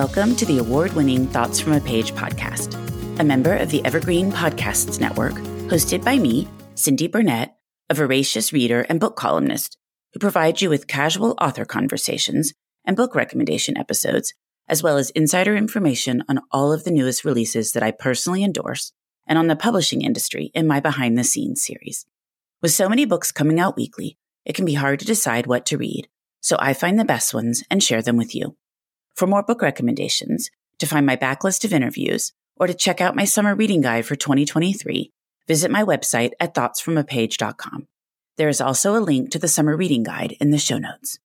Welcome to the award winning Thoughts from a Page podcast, a member of the Evergreen Podcasts Network, hosted by me, Cindy Burnett, a voracious reader and book columnist who provides you with casual author conversations and book recommendation episodes, as well as insider information on all of the newest releases that I personally endorse and on the publishing industry in my behind the scenes series. With so many books coming out weekly, it can be hard to decide what to read, so I find the best ones and share them with you. For more book recommendations, to find my backlist of interviews, or to check out my summer reading guide for 2023, visit my website at thoughtsfromapage.com. There is also a link to the summer reading guide in the show notes.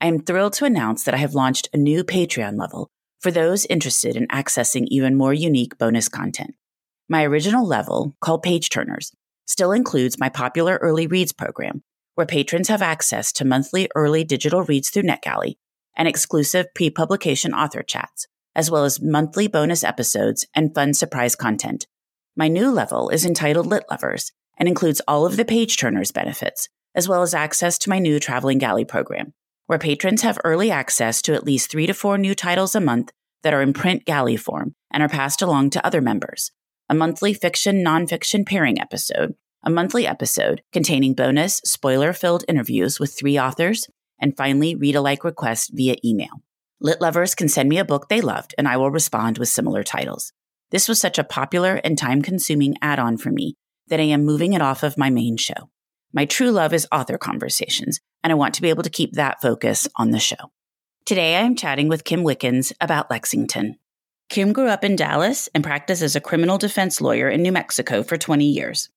I am thrilled to announce that I have launched a new Patreon level for those interested in accessing even more unique bonus content. My original level, called Page Turners, still includes my popular early reads program, where patrons have access to monthly early digital reads through NetGalley and exclusive pre publication author chats, as well as monthly bonus episodes and fun surprise content. My new level is entitled Lit Lovers and includes all of the page turners benefits, as well as access to my new Traveling Galley program, where patrons have early access to at least three to four new titles a month that are in print galley form and are passed along to other members. A monthly fiction nonfiction pairing episode, a monthly episode containing bonus, spoiler filled interviews with three authors, and finally, read alike requests via email. Lit lovers can send me a book they loved, and I will respond with similar titles. This was such a popular and time consuming add on for me that I am moving it off of my main show. My true love is author conversations, and I want to be able to keep that focus on the show. Today, I am chatting with Kim Wickens about Lexington. Kim grew up in Dallas and practiced as a criminal defense lawyer in New Mexico for 20 years.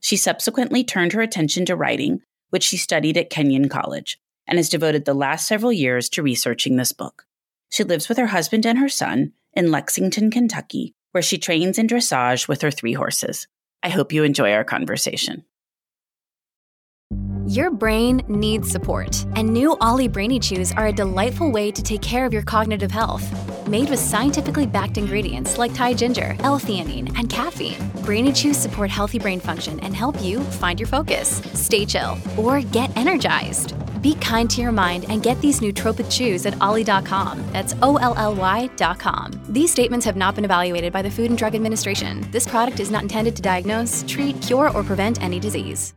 She subsequently turned her attention to writing, which she studied at Kenyon College, and has devoted the last several years to researching this book. She lives with her husband and her son in Lexington, Kentucky, where she trains in dressage with her three horses. I hope you enjoy our conversation. Your brain needs support, and new Olly Brainy Chews are a delightful way to take care of your cognitive health. Made with scientifically backed ingredients like Thai ginger, L-theanine, and caffeine, Brainy Chews support healthy brain function and help you find your focus, stay chill, or get energized. Be kind to your mind and get these nootropic chews at olly.com. That's O L L Y.com. These statements have not been evaluated by the Food and Drug Administration. This product is not intended to diagnose, treat, cure, or prevent any disease.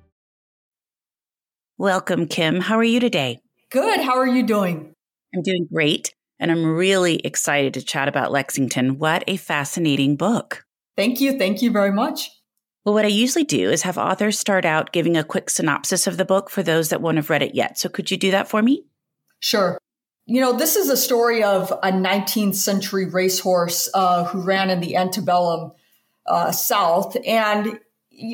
Welcome, Kim. How are you today? Good. How are you doing? I'm doing great. And I'm really excited to chat about Lexington. What a fascinating book. Thank you. Thank you very much. Well, what I usually do is have authors start out giving a quick synopsis of the book for those that won't have read it yet. So could you do that for me? Sure. You know, this is a story of a 19th century racehorse uh, who ran in the antebellum uh, South. And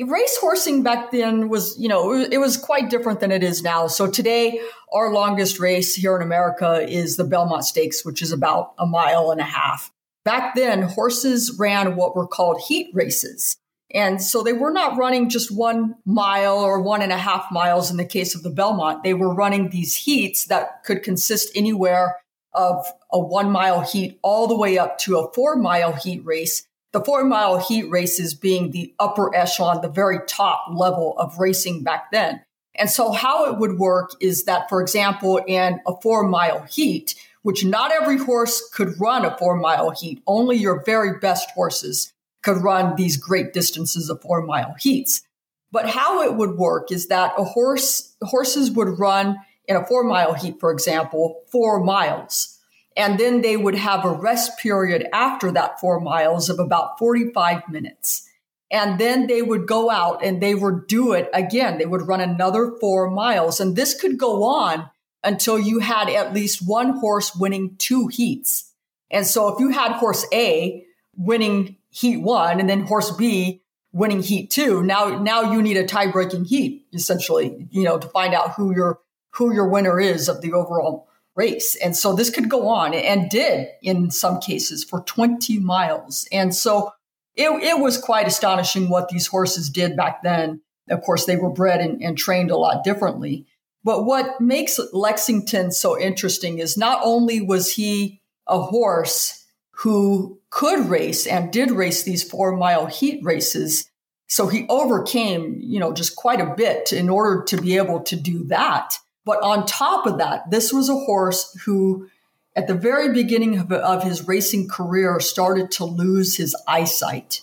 racehorsing back then was, you know, it was quite different than it is now. So today, our longest race here in America is the Belmont Stakes, which is about a mile and a half. Back then, horses ran what were called heat races. And so they were not running just one mile or one and a half miles in the case of the Belmont. They were running these heats that could consist anywhere of a one mile heat all the way up to a four mile heat race. The four mile heat races being the upper echelon, the very top level of racing back then. And so how it would work is that, for example, in a four mile heat, which not every horse could run a four mile heat, only your very best horses could run these great distances of four mile heats. But how it would work is that a horse, horses would run in a four mile heat, for example, four miles. And then they would have a rest period after that four miles of about 45 minutes. And then they would go out and they would do it again. They would run another four miles. And this could go on until you had at least one horse winning two heats. And so if you had horse A winning heat one and then horse B winning heat two. Now, now you need a tie breaking heat essentially, you know, to find out who your who your winner is of the overall race. And so this could go on and did in some cases for 20 miles. And so it, it was quite astonishing what these horses did back then. Of course, they were bred and, and trained a lot differently. But what makes Lexington so interesting is not only was he a horse who could race and did race these four mile heat races. So he overcame, you know, just quite a bit in order to be able to do that. But on top of that, this was a horse who, at the very beginning of, of his racing career, started to lose his eyesight.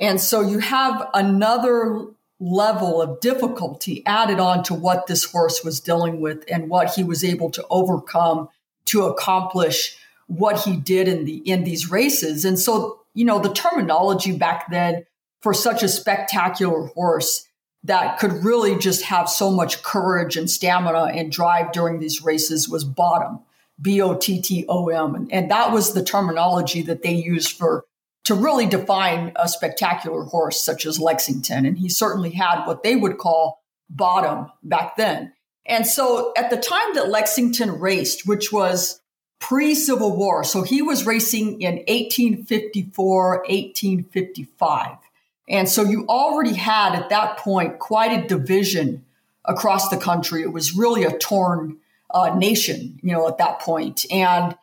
And so you have another level of difficulty added on to what this horse was dealing with and what he was able to overcome to accomplish what he did in the in these races. And so, you know, the terminology back then for such a spectacular horse that could really just have so much courage and stamina and drive during these races was bottom, B O T T O M. And, and that was the terminology that they used for to really define a spectacular horse such as Lexington. And he certainly had what they would call bottom back then. And so at the time that Lexington raced, which was pre Civil War. So he was racing in 1854, 1855. And so you already had at that point quite a division across the country. It was really a torn uh, nation, you know, at that point. And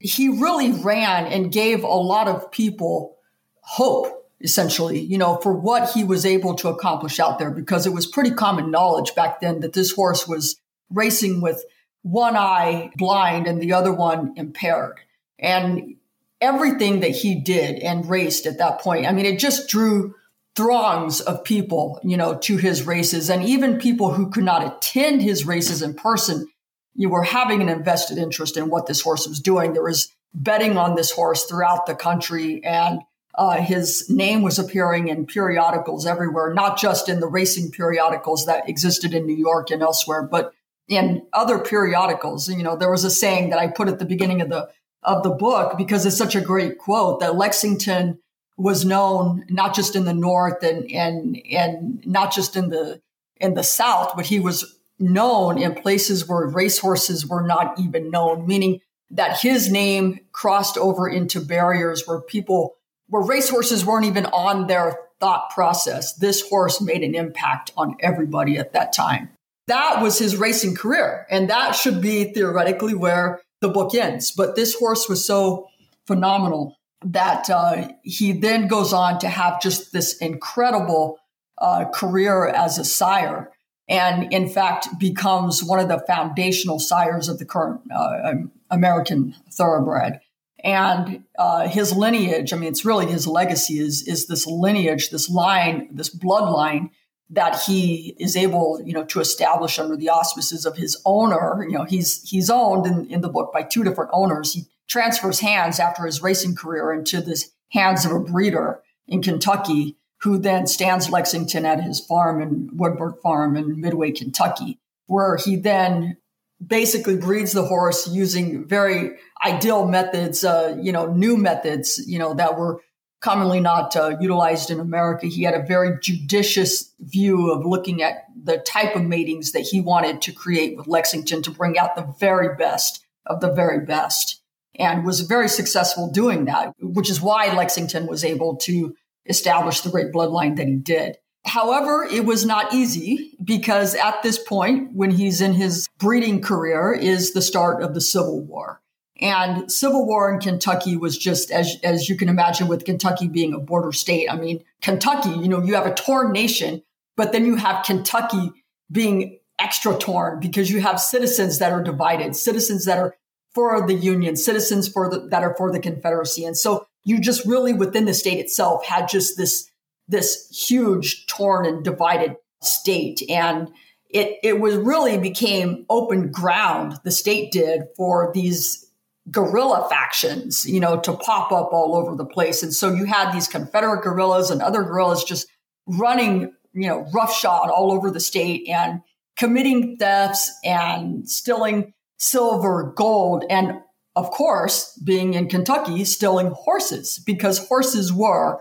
he really ran and gave a lot of people hope, essentially, you know, for what he was able to accomplish out there, because it was pretty common knowledge back then that this horse was racing with one eye blind and the other one impaired. And everything that he did and raced at that point, I mean, it just drew throngs of people, you know, to his races and even people who could not attend his races in person, you were having an invested interest in what this horse was doing. There was betting on this horse throughout the country and uh, his name was appearing in periodicals everywhere, not just in the racing periodicals that existed in New York and elsewhere, but in other periodicals. You know, there was a saying that I put at the beginning of the of the book because it's such a great quote that Lexington was known not just in the north and and and not just in the in the south, but he was known in places where racehorses were not even known, meaning that his name crossed over into barriers where people where racehorses weren't even on their thought process. This horse made an impact on everybody at that time. That was his racing career. And that should be theoretically where the book ends. But this horse was so phenomenal that uh, he then goes on to have just this incredible uh, career as a sire. And in fact, becomes one of the foundational sires of the current uh, um, American thoroughbred. And uh, his lineage, I mean, it's really his legacy is, is this lineage, this line, this bloodline that he is able, you know, to establish under the auspices of his owner. You know, he's he's owned in, in the book by two different owners. He transfers hands after his racing career into the hands of a breeder in Kentucky, who then stands Lexington at his farm in Woodward Farm in Midway, Kentucky, where he then basically breeds the horse using very ideal methods, uh, you know, new methods, you know, that were commonly not uh, utilized in America. He had a very judicious view of looking at the type of matings that he wanted to create with Lexington to bring out the very best of the very best and was very successful doing that, which is why Lexington was able to establish the great bloodline that he did. However, it was not easy because at this point, when he's in his breeding career, is the start of the Civil War. And civil war in Kentucky was just as as you can imagine with Kentucky being a border state. I mean, Kentucky, you know, you have a torn nation, but then you have Kentucky being extra torn because you have citizens that are divided, citizens that are for the Union, citizens for the, that are for the Confederacy. And so you just really within the state itself had just this this huge torn and divided state and it, it was really became open ground the state did for these guerrilla factions, you know, to pop up all over the place. And so you had these Confederate guerrillas and other guerrillas just running, you know, roughshod all over the state and committing thefts and stealing silver, gold, and of course, being in Kentucky, stealing horses because horses were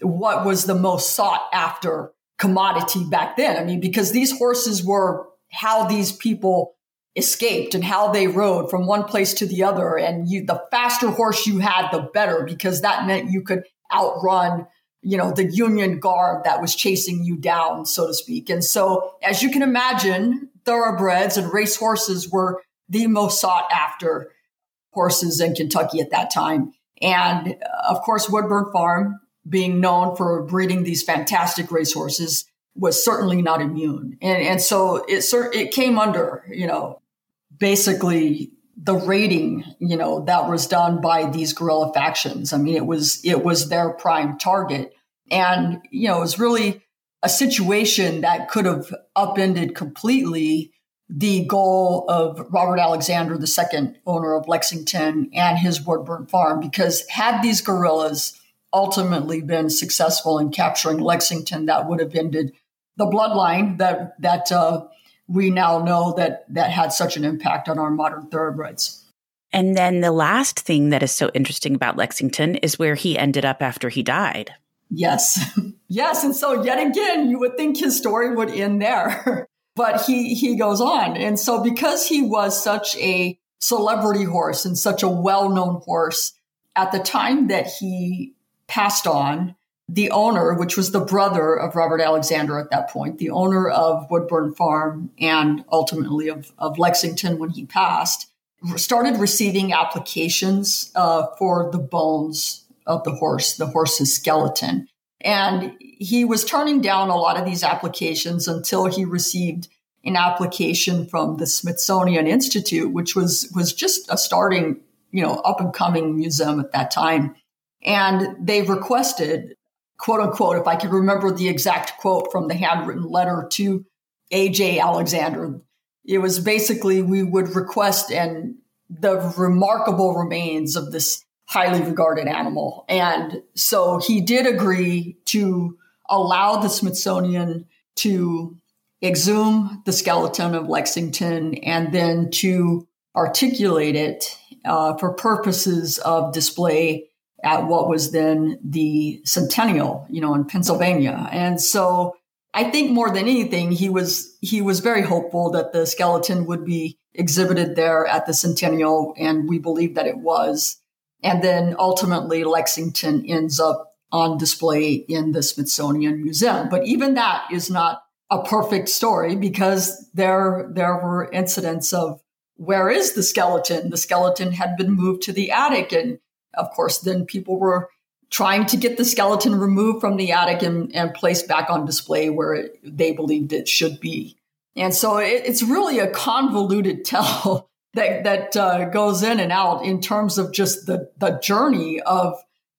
what was the most sought after commodity back then. I mean, because these horses were how these people escaped and how they rode from one place to the other. And you, the faster horse you had, the better, because that meant you could outrun, you know, the Union guard that was chasing you down, so to speak. And so, as you can imagine, thoroughbreds and race horses were the most sought after horses in Kentucky at that time. And uh, of course, Woodburn Farm, being known for breeding these fantastic racehorses, was certainly not immune. And, and so it, it came under, you know, basically the raiding, you know, that was done by these guerrilla factions. I mean, it was, it was their prime target. And, you know, it was really a situation that could have upended completely the goal of Robert Alexander II, owner of Lexington and his Woodburn farm, because had these guerrillas ultimately been successful in capturing Lexington, that would have ended the bloodline that that uh, we now know that that had such an impact on our modern thoroughbreds. And then the last thing that is so interesting about Lexington is where he ended up after he died. Yes. yes. And so yet again, you would think his story would end there. but he he goes on. And so because he was such a celebrity horse and such a well-known horse, at the time that he passed on, the owner, which was the brother of Robert Alexander at that point, the owner of Woodburn Farm and ultimately of, of Lexington when he passed, started receiving applications uh, for the bones of the horse, the horse's skeleton. And he was turning down a lot of these applications until he received an application from the Smithsonian Institute, which was, was just a starting, you know, up and coming museum at that time. And they requested, quote unquote, if I can remember the exact quote from the handwritten letter to AJ Alexander, it was basically we would request and the remarkable remains of this highly regarded animal. And so he did agree to allow the Smithsonian to exhume the skeleton of Lexington and then to articulate it uh, for purposes of display at what was then the Centennial, you know, in Pennsylvania. And so I think more than anything, he was he was very hopeful that the skeleton would be exhibited there at the Centennial, and we believe that it was. And then ultimately, Lexington ends up on display in the Smithsonian Museum. But even that is not a perfect story because there there were incidents of where is the skeleton? The skeleton had been moved to the attic, and of course, then people were trying to get the skeleton removed from the attic and, and placed back on display where it, they believed it should be. And so it, it's really a convoluted tell that that uh, goes in and out in terms of just the the journey of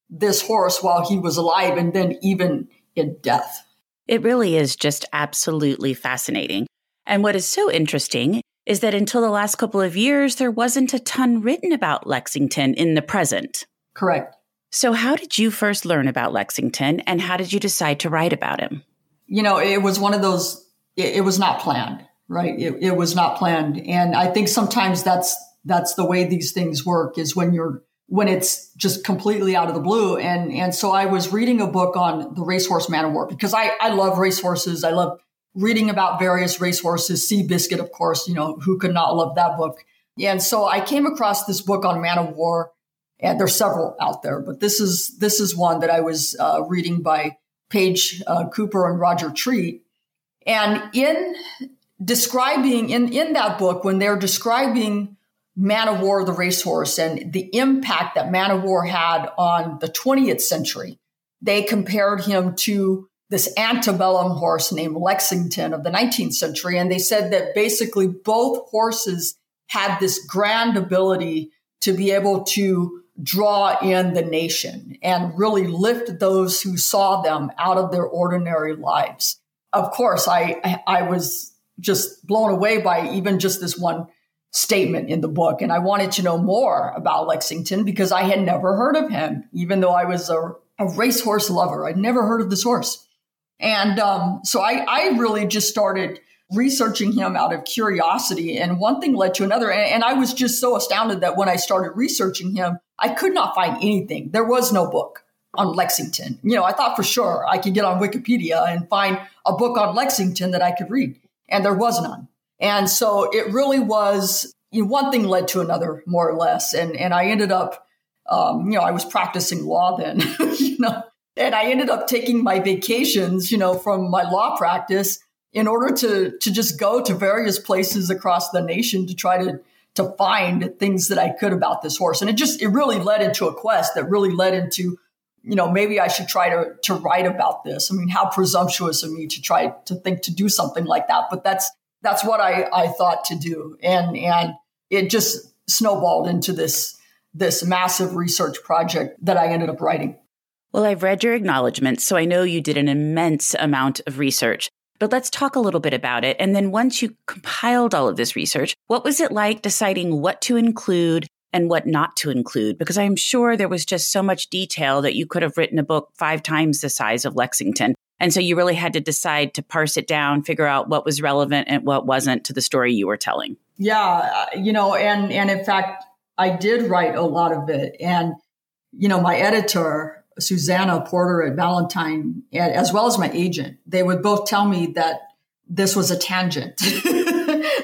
this horse while he was alive, and then even in death. It really is just absolutely fascinating. And what is so interesting is that until the last couple of years, there wasn't a ton written about Lexington in the present. Correct. So, how did you first learn about Lexington and how did you decide to write about him? You know, it was one of those, it, it was not planned, right? It, it was not planned. And I think sometimes that's, that's the way these things work is when you're when it's just completely out of the blue. And, and so I was reading a book on the racehorse Man o' War because I, I love racehorses. I love reading about various racehorses. Seabiscuit, of course, you know, who could not love that book? And so I came across this book on Man o' War and there's several out there, but this is, this is one that I was uh, reading by Page uh, Cooper and Roger Treat. And in describing in, in that book, when they're describing Man o' War, the racehorse, and the impact that Man o' War had on the 20th century. They compared him to this antebellum horse named Lexington of the 19th century. And they said that basically both horses had this grand ability to be able to draw in the nation and really lift those who saw them out of their ordinary lives. Of course, I, I was just blown away by even just this one statement in the book. And I wanted to know more about Lexington because I had never heard of him, even though I was a, a racehorse lover. I'd never heard of this horse. And um, so I, I really just started researching him out of curiosity. And one thing led to another. And, and I was just so astounded that when I started researching him, I could not find anything. There was no book on Lexington. You know, I thought for sure I could get on Wikipedia and find a book on Lexington that I could read. And there was none. And so it really was you know, one thing led to another, more or less. And and I ended up, um, you know, I was practicing law then, you know, and I ended up taking my vacations, you know, from my law practice in order to to just go to various places across the nation to try to to find things that I could about this horse. And it just it really led into a quest that really led into you know, maybe I should try to to write about this. I mean, how presumptuous of me to try to think to do something like that, but that's that's what I, I thought to do. And and it just snowballed into this this massive research project that I ended up writing. Well, I've read your acknowledgments, so I know you did an immense amount of research. But let's talk a little bit about it. And then once you compiled all of this research, what was it like deciding what to include and what not to include? Because I'm sure there was just so much detail that you could have written a book five times the size of Lexington. And so you really had to decide to parse it down, figure out what was relevant and what wasn't to the story you were telling. Yeah, you know, and and in fact, I did write a lot of it. And you know, my editor, Susanna Porter at Ballantine, as well as my agent, they would both tell me that this was a tangent.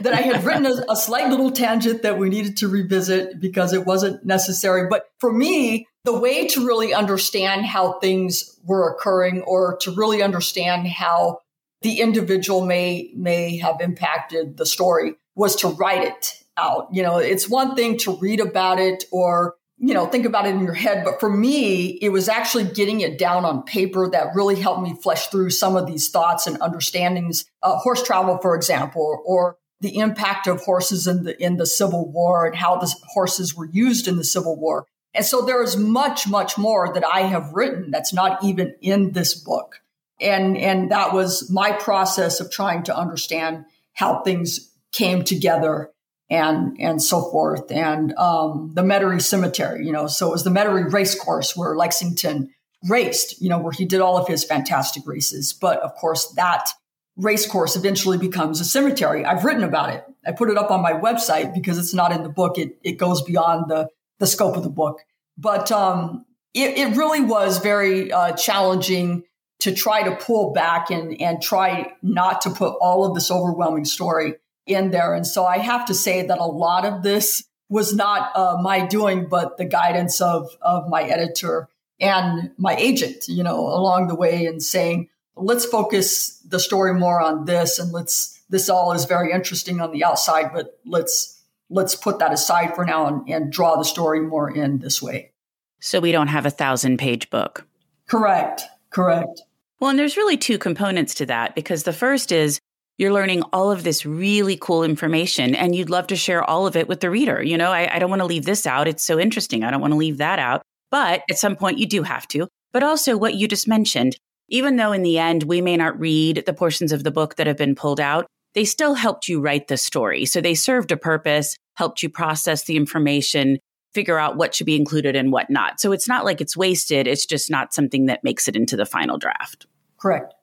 that I had written a, a, slight little tangent that we needed to revisit because it wasn't necessary. But for me, the way to really understand how things were occurring or to really understand how the individual may may have impacted the story was to write it out. You know, it's one thing to read about it or you know, think about it in your head. But for me, it was actually getting it down on paper that really helped me flesh through some of these thoughts and understandings. Uh, horse travel, for example, or the impact of horses in the in the Civil War and how the horses were used in the Civil War. And so there is much, much more that I have written that's not even in this book. And and that was my process of trying to understand how things came together and and so forth. And um, the Metairie Cemetery, you know, so it was the Metairie race course where Lexington raced, you know, where he did all of his fantastic races. But of course, that race course eventually becomes a cemetery. I've written about it. I put it up on my website because it's not in the book. It, it goes beyond the, the scope of the book. But um, it, it really was very uh, challenging to try to pull back and, and try not to put all of this overwhelming story in there. And so I have to say that a lot of this was not uh, my doing, but the guidance of, of my editor and my agent, you know, along the way and saying, let's focus the story more on this and let's this all is very interesting on the outside but let's let's put that aside for now and, and draw the story more in this way. So we don't have a thousand page book. Correct. Correct. Well and there's really two components to that because the first is you're learning all of this really cool information and you'd love to share all of it with the reader you know I, I don't want to leave this out it's so interesting i don't want to leave that out but at some point you do have to but also what you just mentioned even though in the end we may not read the portions of the book that have been pulled out, they still helped you write the story. So they served a purpose, helped you process the information, figure out what should be included and what not. So it's not like it's wasted. It's just not something that makes it into the final draft. Correct.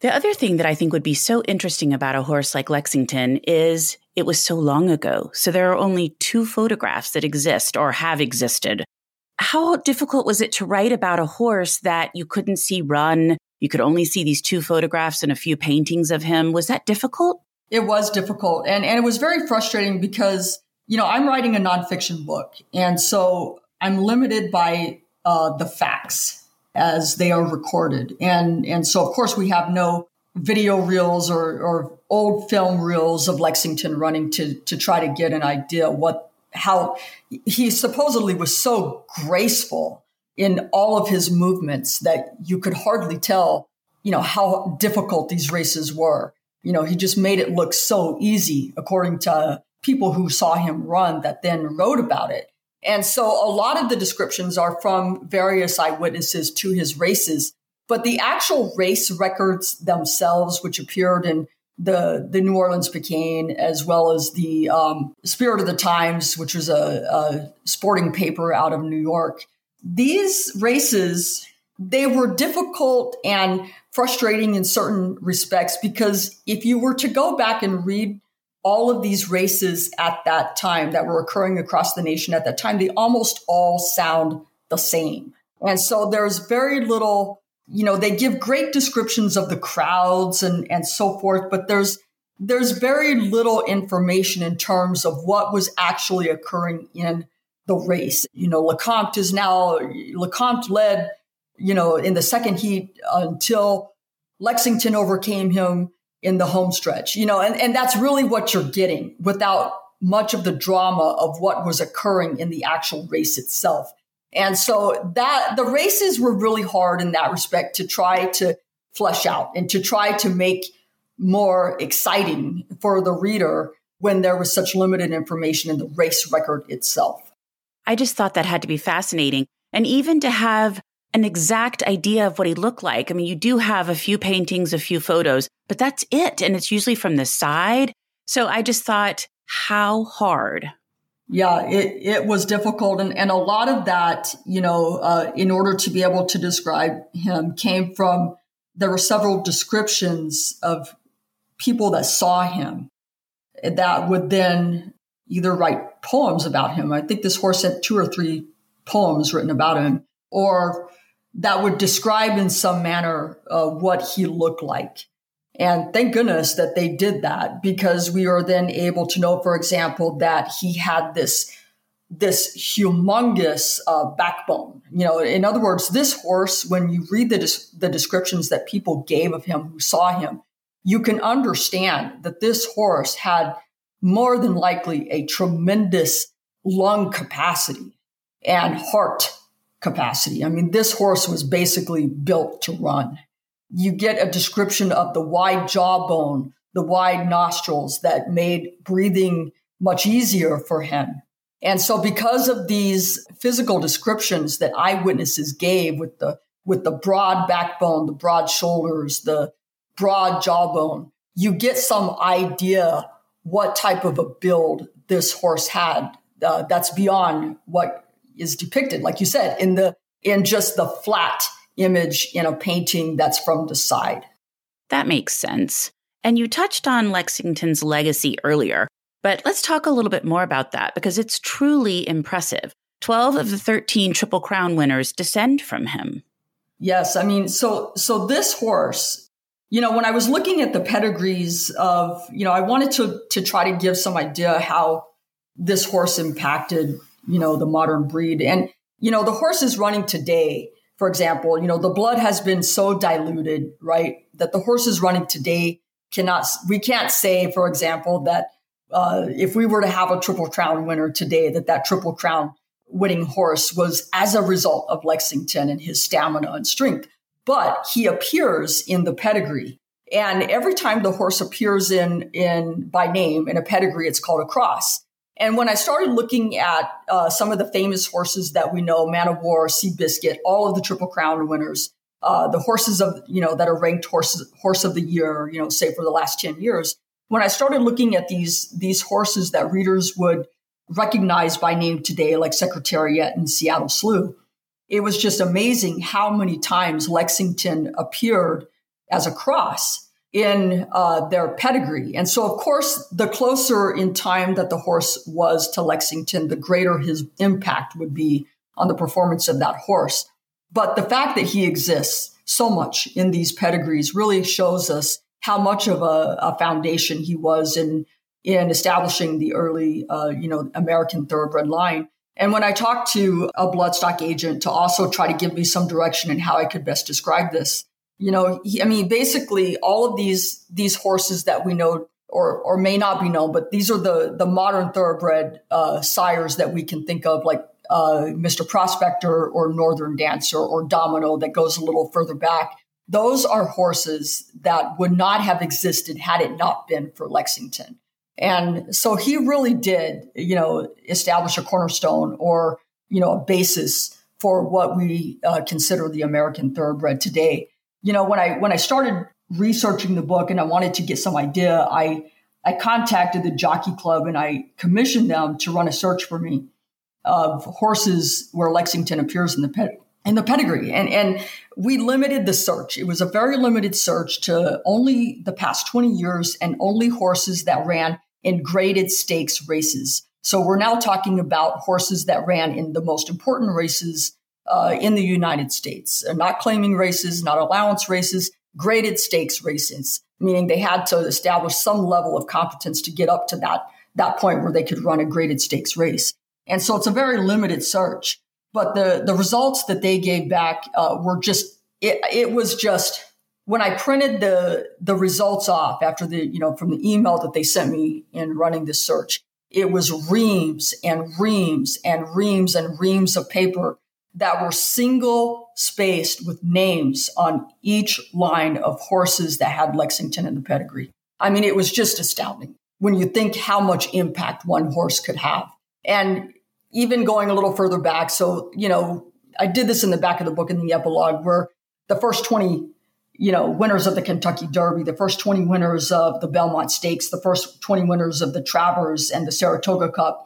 The other thing that I think would be so interesting about a horse like Lexington is it was so long ago. So there are only two photographs that exist or have existed how difficult was it to write about a horse that you couldn't see run? You could only see these two photographs and a few paintings of him. Was that difficult? It was difficult. And, and it was very frustrating because, you know, I'm writing a nonfiction book. And so I'm limited by uh, the facts as they are recorded. And, and so, of course, we have no video reels or, or old film reels of Lexington running to, to try to get an idea what how he supposedly was so graceful in all of his movements that you could hardly tell, you know, how difficult these races were. You know, he just made it look so easy according to people who saw him run that then wrote about it. And so a lot of the descriptions are from various eyewitnesses to his races, but the actual race records themselves, which appeared in the the New Orleans Picayune, as well as the um, Spirit of the Times, which was a, a sporting paper out of New York. These races they were difficult and frustrating in certain respects because if you were to go back and read all of these races at that time that were occurring across the nation at that time, they almost all sound the same. And so there's very little you know, they give great descriptions of the crowds and, and so forth, but there's there's very little information in terms of what was actually occurring in the race. You know, Lecomte is now, Lecomte led, you know, in the second heat until Lexington overcame him in the home stretch, you know, and, and that's really what you're getting without much of the drama of what was occurring in the actual race itself. And so that the races were really hard in that respect to try to flesh out and to try to make more exciting for the reader when there was such limited information in the race record itself. I just thought that had to be fascinating. And even to have an exact idea of what he looked like. I mean, you do have a few paintings, a few photos, but that's it. And it's usually from the side. So I just thought, how hard? Yeah, it, it was difficult. And, and a lot of that, you know, uh, in order to be able to describe him came from, there were several descriptions of people that saw him that would then either write poems about him. I think this horse had two or three poems written about him, or that would describe in some manner uh, what he looked like. And thank goodness that they did that because we are then able to know, for example, that he had this this humongous uh, backbone. You know, in other words, this horse, when you read the the descriptions that people gave of him who saw him, you can understand that this horse had more than likely a tremendous lung capacity and heart capacity. I mean, this horse was basically built to run. You get a description of the wide jawbone, the wide nostrils that made breathing much easier for him. And so because of these physical descriptions that eyewitnesses gave with the with the broad backbone, the broad shoulders, the broad jawbone, you get some idea what type of a build this horse had. Uh, that's beyond what is depicted, like you said, in the in just the flat image in a painting that's from the side. That makes sense. And you touched on Lexington's legacy earlier, but let's talk a little bit more about that because it's truly impressive. 12 of the 13 Triple Crown winners descend from him. Yes, I mean, so so this horse you know, when I was looking at the pedigrees of, you know, I wanted to to try to give some idea how this horse impacted, you know, the modern breed. And, you know, the horses running today, for example, you know, the blood has been so diluted, right? That the horses running today cannot, we can't say, for example, that uh, if we were to have a triple crown winner today, that that triple crown winning horse was as a result of Lexington and his stamina and strength but he appears in the pedigree. And every time the horse appears in, in by name in a pedigree, it's called a cross. And when I started looking at uh, some of the famous horses that we know, Man o' War, Seabiscuit, all of the Triple Crown winners, uh, the horses of, you know, that are ranked horses, horse of the year, you know, say for the last 10 years. When I started looking at these, these horses that readers would recognize by name today, like Secretariat and Seattle Slew, it was just amazing how many times Lexington appeared as a cross in uh, their pedigree. And so, of course, the closer in time that the horse was to Lexington, the greater his impact would be on the performance of that horse. But the fact that he exists so much in these pedigrees really shows us how much of a, a foundation he was in in establishing the early, uh, you know, American thoroughbred line. And when I talked to a bloodstock agent to also try to give me some direction in how I could best describe this, you know, he, I mean, basically all of these these horses that we know or or may not be known, but these are the the modern thoroughbred uh, sires that we can think of, like uh, Mr. Prospector or Northern Dancer or Domino, that goes a little further back. Those are horses that would not have existed had it not been for Lexington. And so he really did, you know, establish a cornerstone or, you know, a basis for what we uh, consider the American thoroughbred today. You know, when I when I started researching the book and I wanted to get some idea, I I contacted the Jockey Club and I commissioned them to run a search for me of horses where Lexington appears in the in the pedigree. And and we limited the search. It was a very limited search to only the past 20 years and only horses that ran in graded stakes races. So we're now talking about horses that ran in the most important races uh, in the United States, not claiming races, not allowance races, graded stakes races, meaning they had to establish some level of competence to get up to that, that point where they could run a graded stakes race. And so it's a very limited search. But the, the results that they gave back uh, were just, it, it was just, when I printed the, the results off after the, you know, from the email that they sent me in running this search, it was reams and reams and reams and reams of paper that were single spaced with names on each line of horses that had Lexington in the pedigree. I mean, it was just astounding when you think how much impact one horse could have. And even going a little further back, so, you know, I did this in the back of the book in the epilogue where the first 20, you know, winners of the Kentucky Derby, the first 20 winners of the Belmont Stakes, the first 20 winners of the Travers and the Saratoga Cup,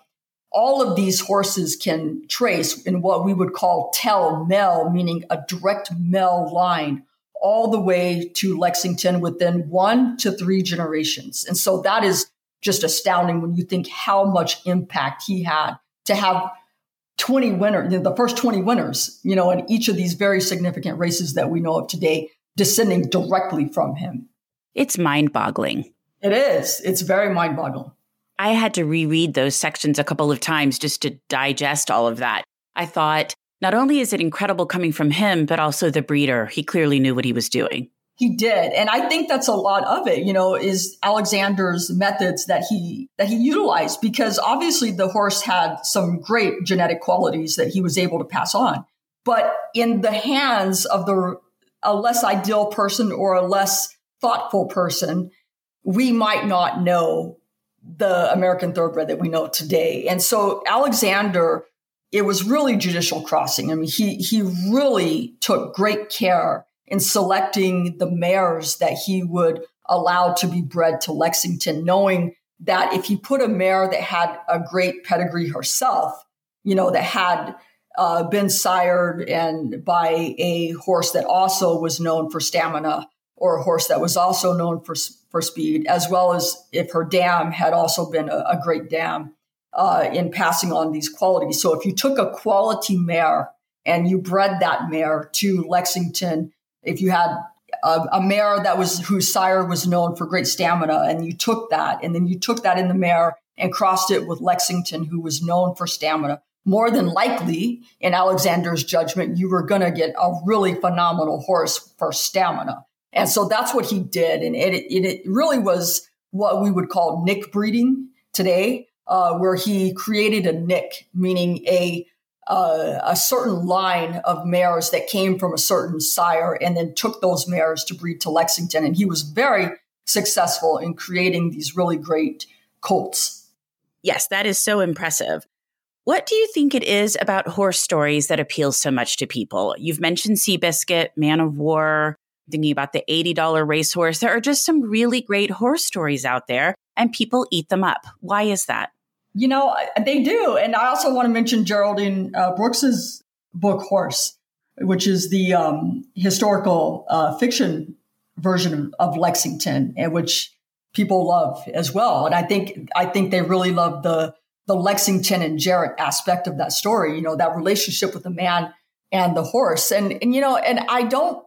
all of these horses can trace in what we would call tail male, meaning a direct male line all the way to Lexington within one to three generations. And so that is just astounding when you think how much impact he had to have 20 winners, the first 20 winners, you know, in each of these very significant races that we know of today, descending directly from him. It's mind boggling. It is. It's very mind boggling. I had to reread those sections a couple of times just to digest all of that. I thought, not only is it incredible coming from him, but also the breeder. He clearly knew what he was doing. He did. And I think that's a lot of it, you know, is Alexander's methods that he that he utilized because obviously the horse had some great genetic qualities that he was able to pass on. But in the hands of the a less ideal person or a less thoughtful person, we might not know the American thoroughbred that we know today. And so Alexander, it was really judicial crossing. I mean, he, he really took great care in selecting the mares that he would allow to be bred to Lexington, knowing that if he put a mare that had a great pedigree herself, you know, that had uh, been sired and by a horse that also was known for stamina or a horse that was also known for for speed, as well as if her dam had also been a, a great dam uh, in passing on these qualities. So if you took a quality mare and you bred that mare to Lexington, if you had a, a, mare that was whose sire was known for great stamina, and you took that, and then you took that in the mare and crossed it with Lexington, who was known for stamina. More than likely, in Alexander's judgment, you were going to get a really phenomenal horse for stamina. And so that's what he did. And it, it, it really was what we would call nick breeding today, uh, where he created a nick, meaning a, uh, a certain line of mares that came from a certain sire and then took those mares to breed to Lexington. And he was very successful in creating these really great colts. Yes, that is so impressive. What do you think it is about horse stories that appeals so much to people? You've mentioned Seabiscuit, Man o' War, thinking about the $80 racehorse. There are just some really great horse stories out there and people eat them up. Why is that? You know, they do. And I also want to mention Geraldine uh, Brooks's book Horse, which is the um, historical uh, fiction version of Lexington, and which people love as well. And I think I think they really love the the Lexington and Jarret aspect of that story. You know, that relationship with the man and the horse. And and you know, and I don't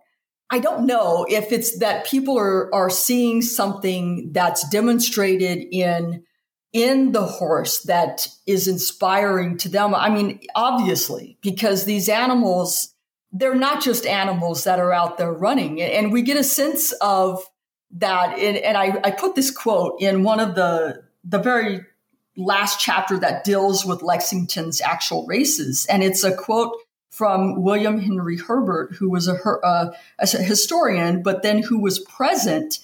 I don't know if it's that people are, are seeing something that's demonstrated in in the horse that is inspiring to them. I mean, obviously, because these animals, they're not just animals that are out there running. And we get a sense of that. And, I, I put this quote in one of the, the very last chapter that deals with Lexington's actual races. And it's a quote from William Henry Herbert, who was a, uh, a historian, but then who was present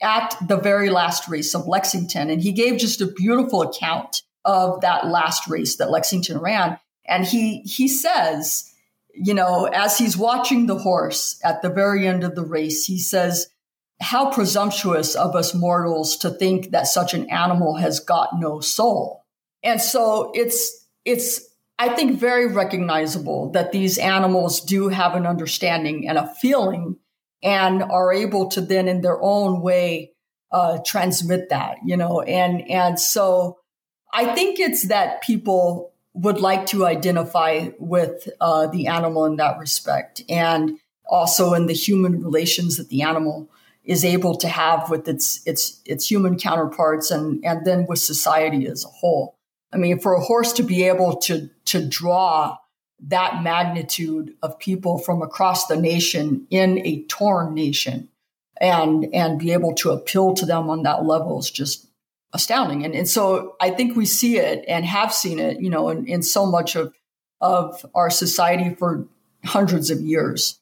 at the very last race of Lexington. And he gave just a beautiful account of that last race that Lexington ran. And he, he says, you know, as he's watching the horse at the very end of the race, he says, how presumptuous of us mortals to think that such an animal has got no soul. And so it's, it's I think, very recognizable that these animals do have an understanding and a feeling and are able to then, in their own way, uh, transmit that, you know, and, and so I think it's that people would like to identify with uh, the animal in that respect. And also in the human relations that the animal is able to have with its its its human counterparts and and then with society as a whole. I mean, for a horse to be able to to draw that magnitude of people from across the nation in a torn nation and and be able to appeal to them on that level is just astounding. And and so I think we see it and have seen it, you know, in, in so much of of our society for hundreds of years.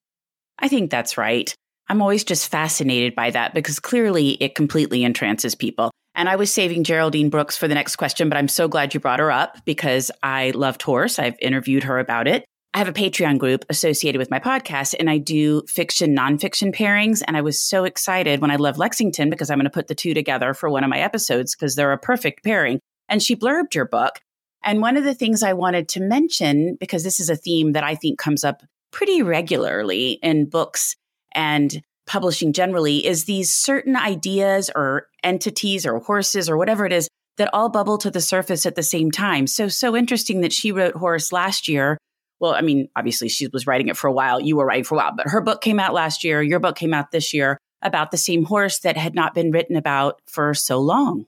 I think that's right. I'm always just fascinated by that because clearly it completely entrances people. And I was saving Geraldine Brooks for the next question, but I'm so glad you brought her up because I loved horse. I've interviewed her about it. I have a Patreon group associated with my podcast and I do fiction, nonfiction pairings. And I was so excited when I love Lexington because I'm going to put the two together for one of my episodes because they're a perfect pairing. And she blurbed your book. And one of the things I wanted to mention, because this is a theme that I think comes up pretty regularly in books and publishing generally, is these certain ideas or entities or horses or whatever it is that all bubble to the surface at the same time. So, so interesting that she wrote Horse last year well, I mean, obviously she was writing it for a while. You were writing for a while, but her book came out last year. Your book came out this year about the same horse that had not been written about for so long.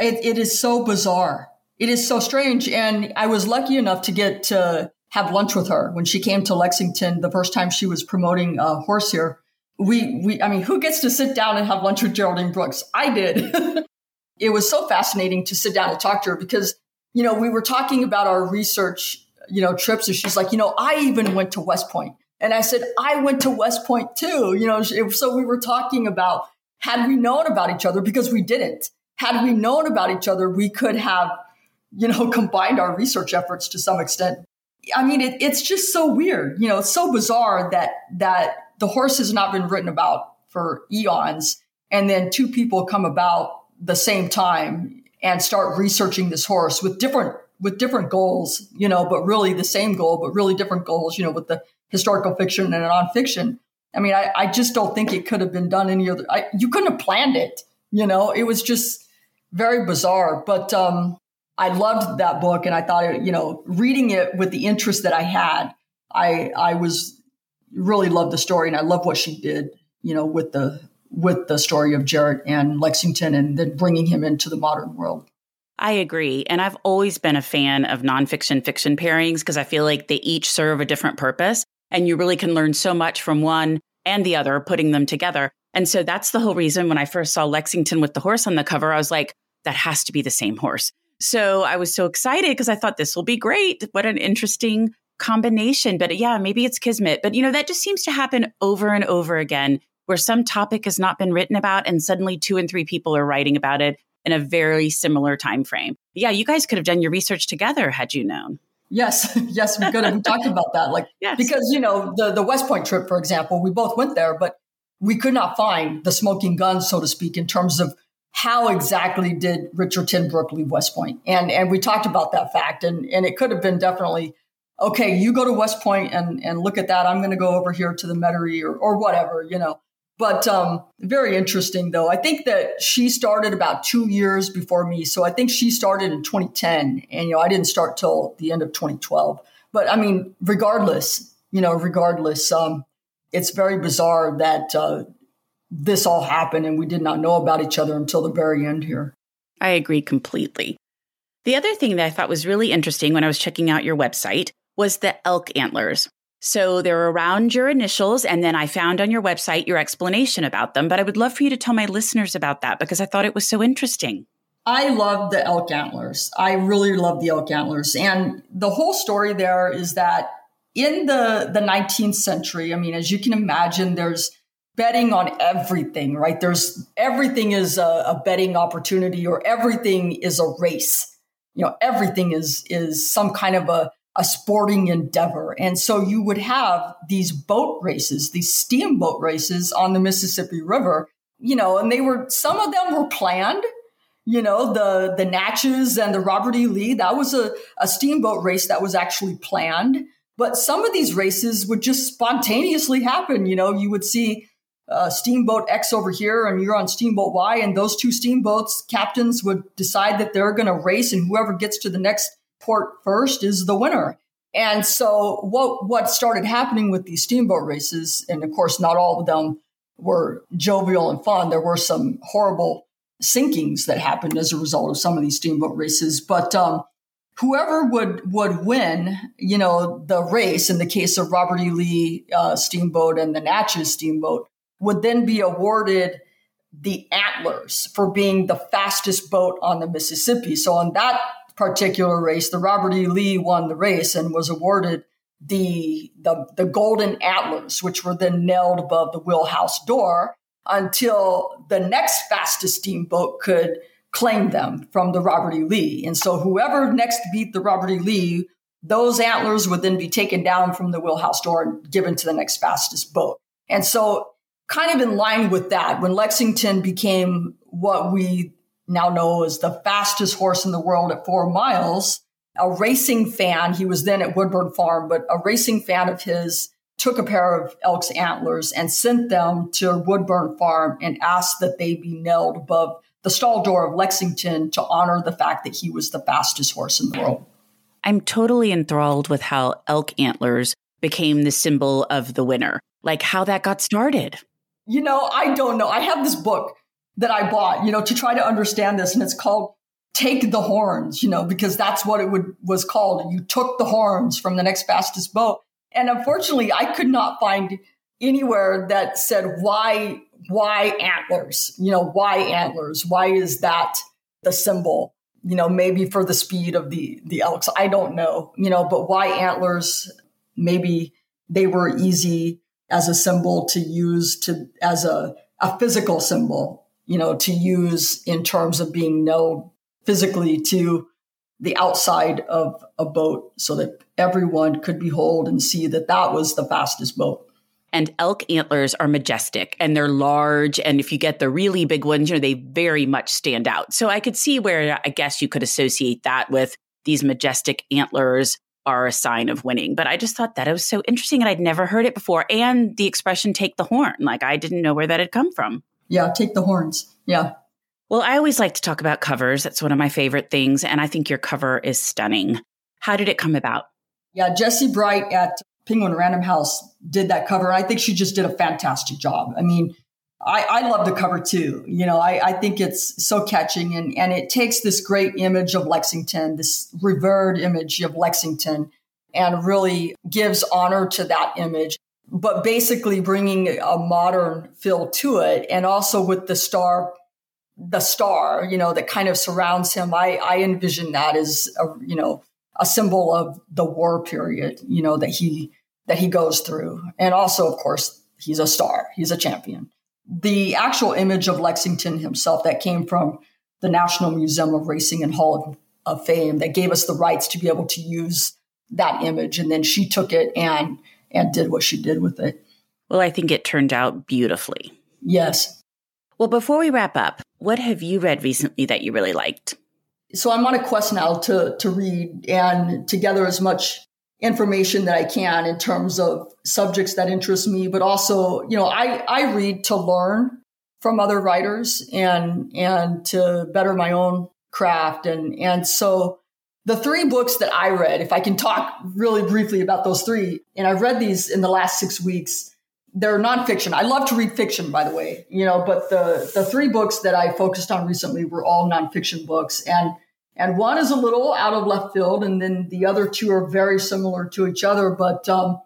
it, it is so bizarre. It is so strange. And I was lucky enough to get to have lunch with her when she came to Lexington the first time she was promoting a horse here. We, we, I mean, who gets to sit down and have lunch with Geraldine Brooks? I did. it was so fascinating to sit down and talk to her because, you know, we were talking about our research you know, trips. And she's like, you know, I even went to West And I said, I went to West Point too. You know, so we were talking about had we known about each other because we didn't. Had we known about each other, we could have, you know, combined our research efforts to some extent. I mean, it, it's just so weird. You know, it's so bizarre that that the horse has not been written about for eons, and then two people come about the same time and start researching this horse with different with different goals, you know, but really the same goal, but really different goals, you know, with the historical fiction and nonfiction. I mean, I, I just don't think it could have been done any other. I, you couldn't have planned it, you know. It was just very bizarre. But um, I loved that book, and I thought, it, you know, reading it with the interest that I had, I I was really loved the story, and I love what she did, you know, with the with the story of Jarret and Lexington, and then bringing him into the modern world. I agree. And I've always been a fan of nonfiction fiction pairings because I feel like they each serve a different purpose. And you really can learn so much from one and the other, putting them together. And so that's the whole reason when I first saw Lexington with the horse on the cover, I was like, that has to be the same horse. So I was so excited because I thought this will be great. What an interesting combination. But yeah, maybe it's Kismet. But you know, that just seems to happen over and over again where some topic has not been written about and suddenly two and three people are writing about it in a very similar time frame. Yeah, you guys could have done your research together had you known. Yes, yes, we could have. talked about that. Like yes. because you know the the West Point trip, for example, we both went there, but we could not find the smoking gun, so to speak, in terms of how exactly did Richard Ten Broeck leave West Point, and and we talked about that fact, and and it could have been definitely okay. You go to West Point and and look at that. I'm going to go over here to the Metairie or or whatever, you know. But um, very interesting, though. I think that she started about two years before me. So I think she started in 2010. And, you know, I didn't start till the end of 2012. But I mean, regardless, you know, regardless, um, it's very bizarre that uh, this all happened and we did not know about each other until the very end here. I agree completely. The other thing that I thought was really interesting when I was checking out your website was the elk antlers. So they're around your initials. And then I found on your website your explanation about them. But I would love for you to tell my listeners about that because I thought it was so interesting. I love the elk antlers. I really love the elk antlers. And the whole story there is that in the, the 19th century, I mean, as you can imagine, there's betting on everything, right? There's everything is a, a betting opportunity or everything is a race. You know, everything is is some kind of a a sporting endeavor. And so you would have these boat races, these steamboat races on the Mississippi River, you know, and they were, some of them were planned. You know, the, the Natchez and the Robert E. Lee, that was a, a steamboat race that was actually planned. But some of these races would just spontaneously happen. You know, you would see uh, steamboat X over here and you're on steamboat Y, and those two steamboats captains would decide that they're going to race, and whoever gets to the next port first is the winner. And so what what started happening with these steamboat races, and of course not all of them were jovial and fun. There were some horrible sinkings that happened as a result of some of these steamboat races. But um, whoever would would win, you know, the race in the case of Robert E. Lee uh, steamboat and the Natchez steamboat would then be awarded the antlers for being the fastest boat on the Mississippi. So on that particular race, the Robert E. Lee won the race and was awarded the the, the golden antlers, which were then nailed above the wheelhouse door until the next fastest steamboat could claim them from the Robert E. Lee. And so whoever next beat the Robert E. Lee, those antlers would then be taken down from the wheelhouse door and given to the next fastest boat. And so kind of in line with that, when Lexington became what we now know as the fastest horse in the world at four miles, a racing fan, he was then at Woodburn Farm, but a racing fan of his took a pair of elk's antlers and sent them to Woodburn Farm and asked that they be nailed above the stall door of Lexington to honor the fact that he was the fastest horse in the world. I'm totally enthralled with how elk antlers became the symbol of the winner, like how that got started. You know, I don't know. I have this book that I bought, you know, to try to understand this, and it's called Take the Horns, you know, because that's what it would, was called. You took the horns from the next fastest boat. And unfortunately, I could not find anywhere that said why why antlers? You know, why antlers? Why is that the symbol? You know, maybe for the speed of the the elks. I don't know. You know, but why antlers? Maybe they were easy as a symbol to use to as a, a physical symbol, you know, to use in terms of being known physically to the outside of a boat so that everyone could behold and see that that was the fastest boat. And elk antlers are majestic and they're large. And if you get the really big ones, you know, they very much stand out. So I could see where I guess you could associate that with these majestic antlers are a sign of winning. But I just thought that it was so interesting and I'd never heard it before. And the expression take the horn, like I didn't know where that had come from. Yeah, take the horns. Yeah. Well, I always like to talk about covers. That's one of my favorite things. And I think your cover is stunning. How did it come about? Yeah, Jessie Bright at Penguin Random House did that cover. I think she just did a fantastic job. I mean, I, I love the cover too. You know, I, I think it's so catching and, and it takes this great image of Lexington, this revered image of Lexington, and really gives honor to that image, but basically bringing a modern feel to it. And also with the star, the star, you know, that kind of surrounds him. I, I envision that as a, you know, a symbol of the war period, you know, that he, that he goes through. And also, of course, he's a star. He's a champion the actual image of Lexington himself that came from the National Museum of Racing and Hall of, of Fame that gave us the rights to be able to use that image. And then she took it and and did what she did with it. Well, I think it turned out beautifully. Yes. Well, before we wrap up, what have you read recently that you really liked? So I'm on a quest now to to read and to gather as much information that I can in terms of subjects that interest me, but also, you know, I, I read to learn from other writers and, and to better my own craft. And, and so the three books that I read, if I can talk really briefly about those three, and I've read these in the last six weeks, they're nonfiction. I love to read fiction, by the way, you know, but the, the three books that I focused on recently were all nonfiction books. And and one is a little out of left field, and then the other two are very similar to each other. But um,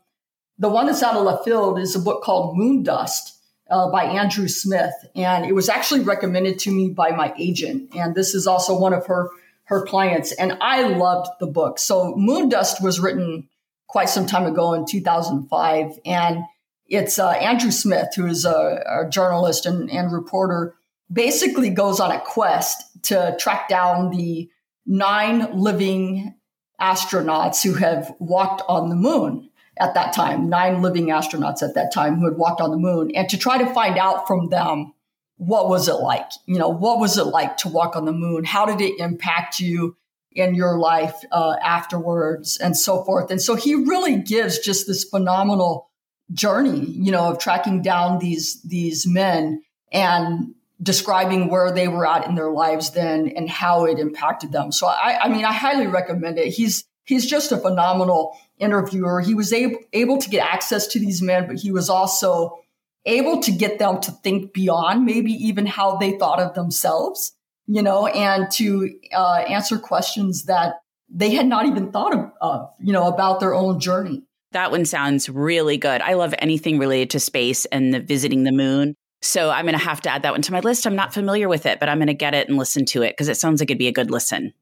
the one that's out of left field is a book called Moondust uh, by Andrew Smith, and it was actually recommended to me by my agent. And this is also one of her her clients, and I loved the book. So Moondust was written quite some time ago in 2005, and it's uh, Andrew Smith, who is a, a journalist and, and reporter, basically goes on a quest to track down the nine living astronauts who have walked on the moon at that time, nine living astronauts at that time who had walked on the moon, and to try to find out from them what was it like? You know, what was it like to walk on the moon? How did it impact you in your life uh, afterwards, and so forth? And so he really gives just this phenomenal journey, you know, of tracking down these these men and describing where they were at in their lives then and how it impacted them. So I, I mean, I highly recommend it. He's he's just a phenomenal interviewer. He was able, able to get access to these men, but he was also able to get them to think beyond maybe even how they thought of themselves, you know, and to uh, answer questions that they had not even thought of, of, you know, about their own journey. That one sounds really good. I love anything related to space and the visiting the moon. So I'm going to have to add that one to my list. I'm not familiar with it, but I'm going to get it and listen to it because it sounds like it'd be a good listen.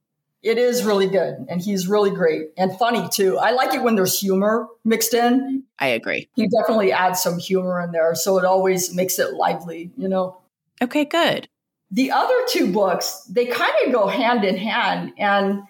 It is really good. And he's really great and funny too. I like it when there's humor mixed in. I agree. He definitely adds some humor in there. So it always makes it lively, you know? Okay, good. The other two books, they kind of go hand in hand. And,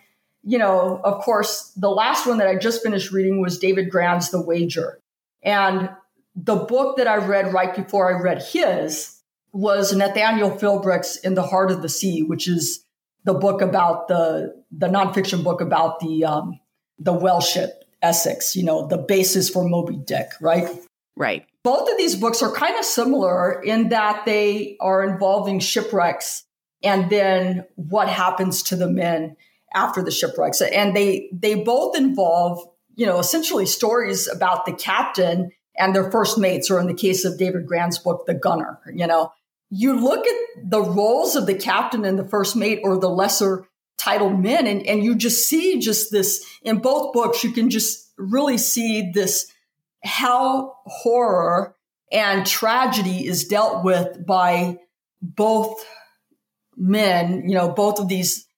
you know, of course, the last one that I just finished reading was David Grann's The Wager. And the book that I read right before I read his was Nathaniel Philbrick's In the Heart of the Sea, which is the book about the the nonfiction book about the um, the whale ship Essex, you know, the basis for Moby Dick, right? Right. Both of these books are kind of similar in that they are involving shipwrecks and then what happens to the men after the shipwrecks. And they they both involve, you know, essentially stories about the captain and their first mates, or in the case of David Grann's book, the gunner, you know you look at the roles of the captain and the first mate or the lesser titled men and, and you just see just this in both books you can just really see this how horror and tragedy is dealt with by both men you know both of these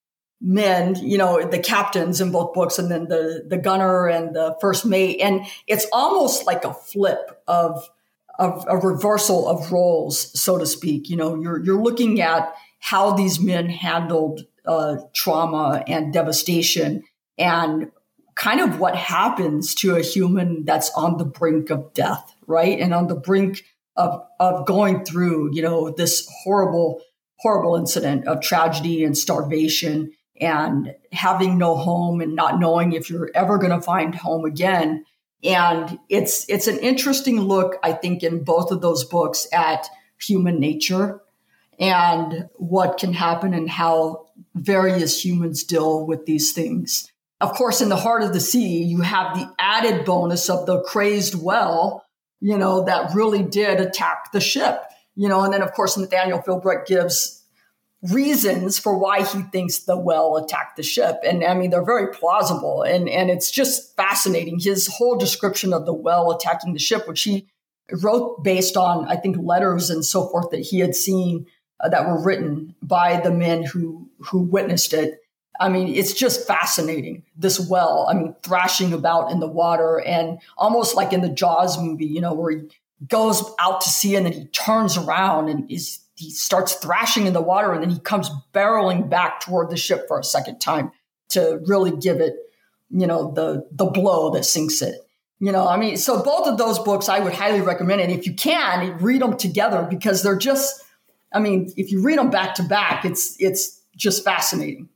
men you know the captains in both books and then the the gunner and the first mate. And it's almost like a flip of of a reversal of roles, so to speak. You know, you're you're looking at how these men handled uh, trauma and devastation, and kind of what happens to a human that's on the brink of death, right, and on the brink of of going through, you know, this horrible horrible incident of tragedy and starvation and having no home and not knowing if you're ever going to find home again and it's it's an interesting look, I think, in both of those books at human nature and what can happen and how various humans deal with these things. Of course, in the heart of the sea, you have the added bonus of the crazed well, you know, that really did attack the ship. You know, and then of course Nathaniel Philbrick gives reasons for why he thinks the well attacked the ship. And I mean, they're very plausible. And, and it's just fascinating. His whole description of the well attacking the ship, which he wrote based on, I think, letters and so forth that he had seen uh, that were written by the men who, who witnessed it. I mean, it's just fascinating. This well, I mean, thrashing about in the water and almost like in the Jaws movie, you know, where he goes out to sea and then he turns around and is he starts thrashing in the water and then he comes barreling back toward the ship for a second time to really give it, you know, the the blow that sinks it. You know, I mean, so both of those books I would highly recommend. And if you can, read them together because they're just, I mean, if you read them back to back, it's it's just fascinating.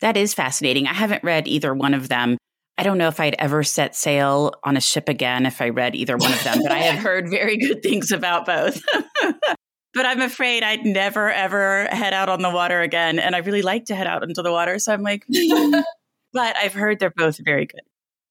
That is fascinating. I haven't read either one of them. I don't know if I'd ever set sail on a ship again if I read either one of them, but I have heard very good things about both. but I'm afraid I'd never ever head out on the water again. And I really like to head out into the water. So I'm like, hmm. but I've heard they're both very good.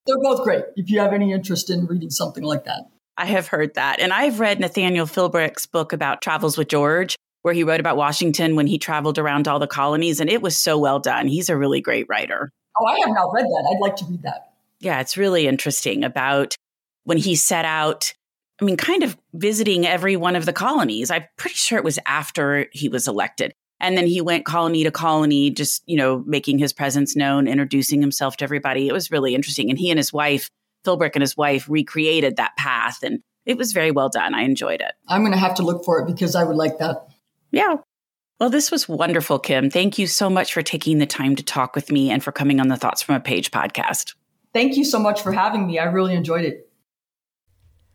They're both great if you have any interest in reading something like that. I have heard that. And I've read Nathaniel Philbrick's book about Travels with George, where he wrote about Washington when he traveled around all the colonies. And it was so well done. He's a really great writer. Oh, I have not read that. I'd like to read that. Yeah, it's really interesting about when he set out I mean, kind of visiting every one of the colonies. I'm pretty sure it was after he was elected. And then he went colony to colony, just, you know, making his presence known, introducing himself to everybody. It was really interesting. And he and his wife, Philbrick and his wife, recreated that path. And it was very well done. I enjoyed it. I'm going to have to look for it because I would like that. Yeah. Well, this was wonderful, Kim. Thank you so much for taking the time to talk with me and for coming on the Thoughts from a Page podcast. Thank you so much for having me. I really enjoyed it.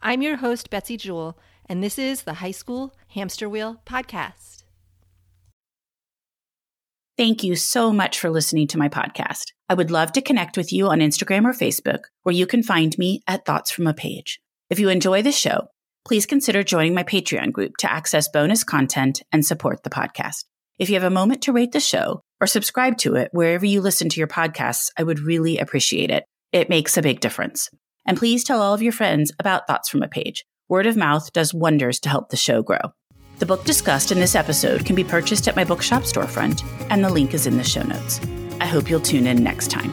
I'm your host, Betsy Jewell, and this is the High School Hamster Wheel Podcast. Thank you so much for listening to my podcast. I would love to connect with you on Instagram or Facebook, where you can find me at Thoughts from a Page. If you enjoy the show, please consider joining my Patreon group to access bonus content and support the podcast. If you have a moment to rate the show or subscribe to it wherever you listen to your podcasts, I would really appreciate it. It makes a big difference. And please tell all of your friends about Thoughts from a Page. Word of mouth does wonders to help the show grow. The book discussed in this episode can be purchased at my bookshop storefront, and the link is in the show notes. I hope you'll tune in next time.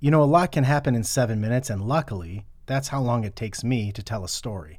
You know, a lot can happen in seven minutes, and luckily, that's how long it takes me to tell a story.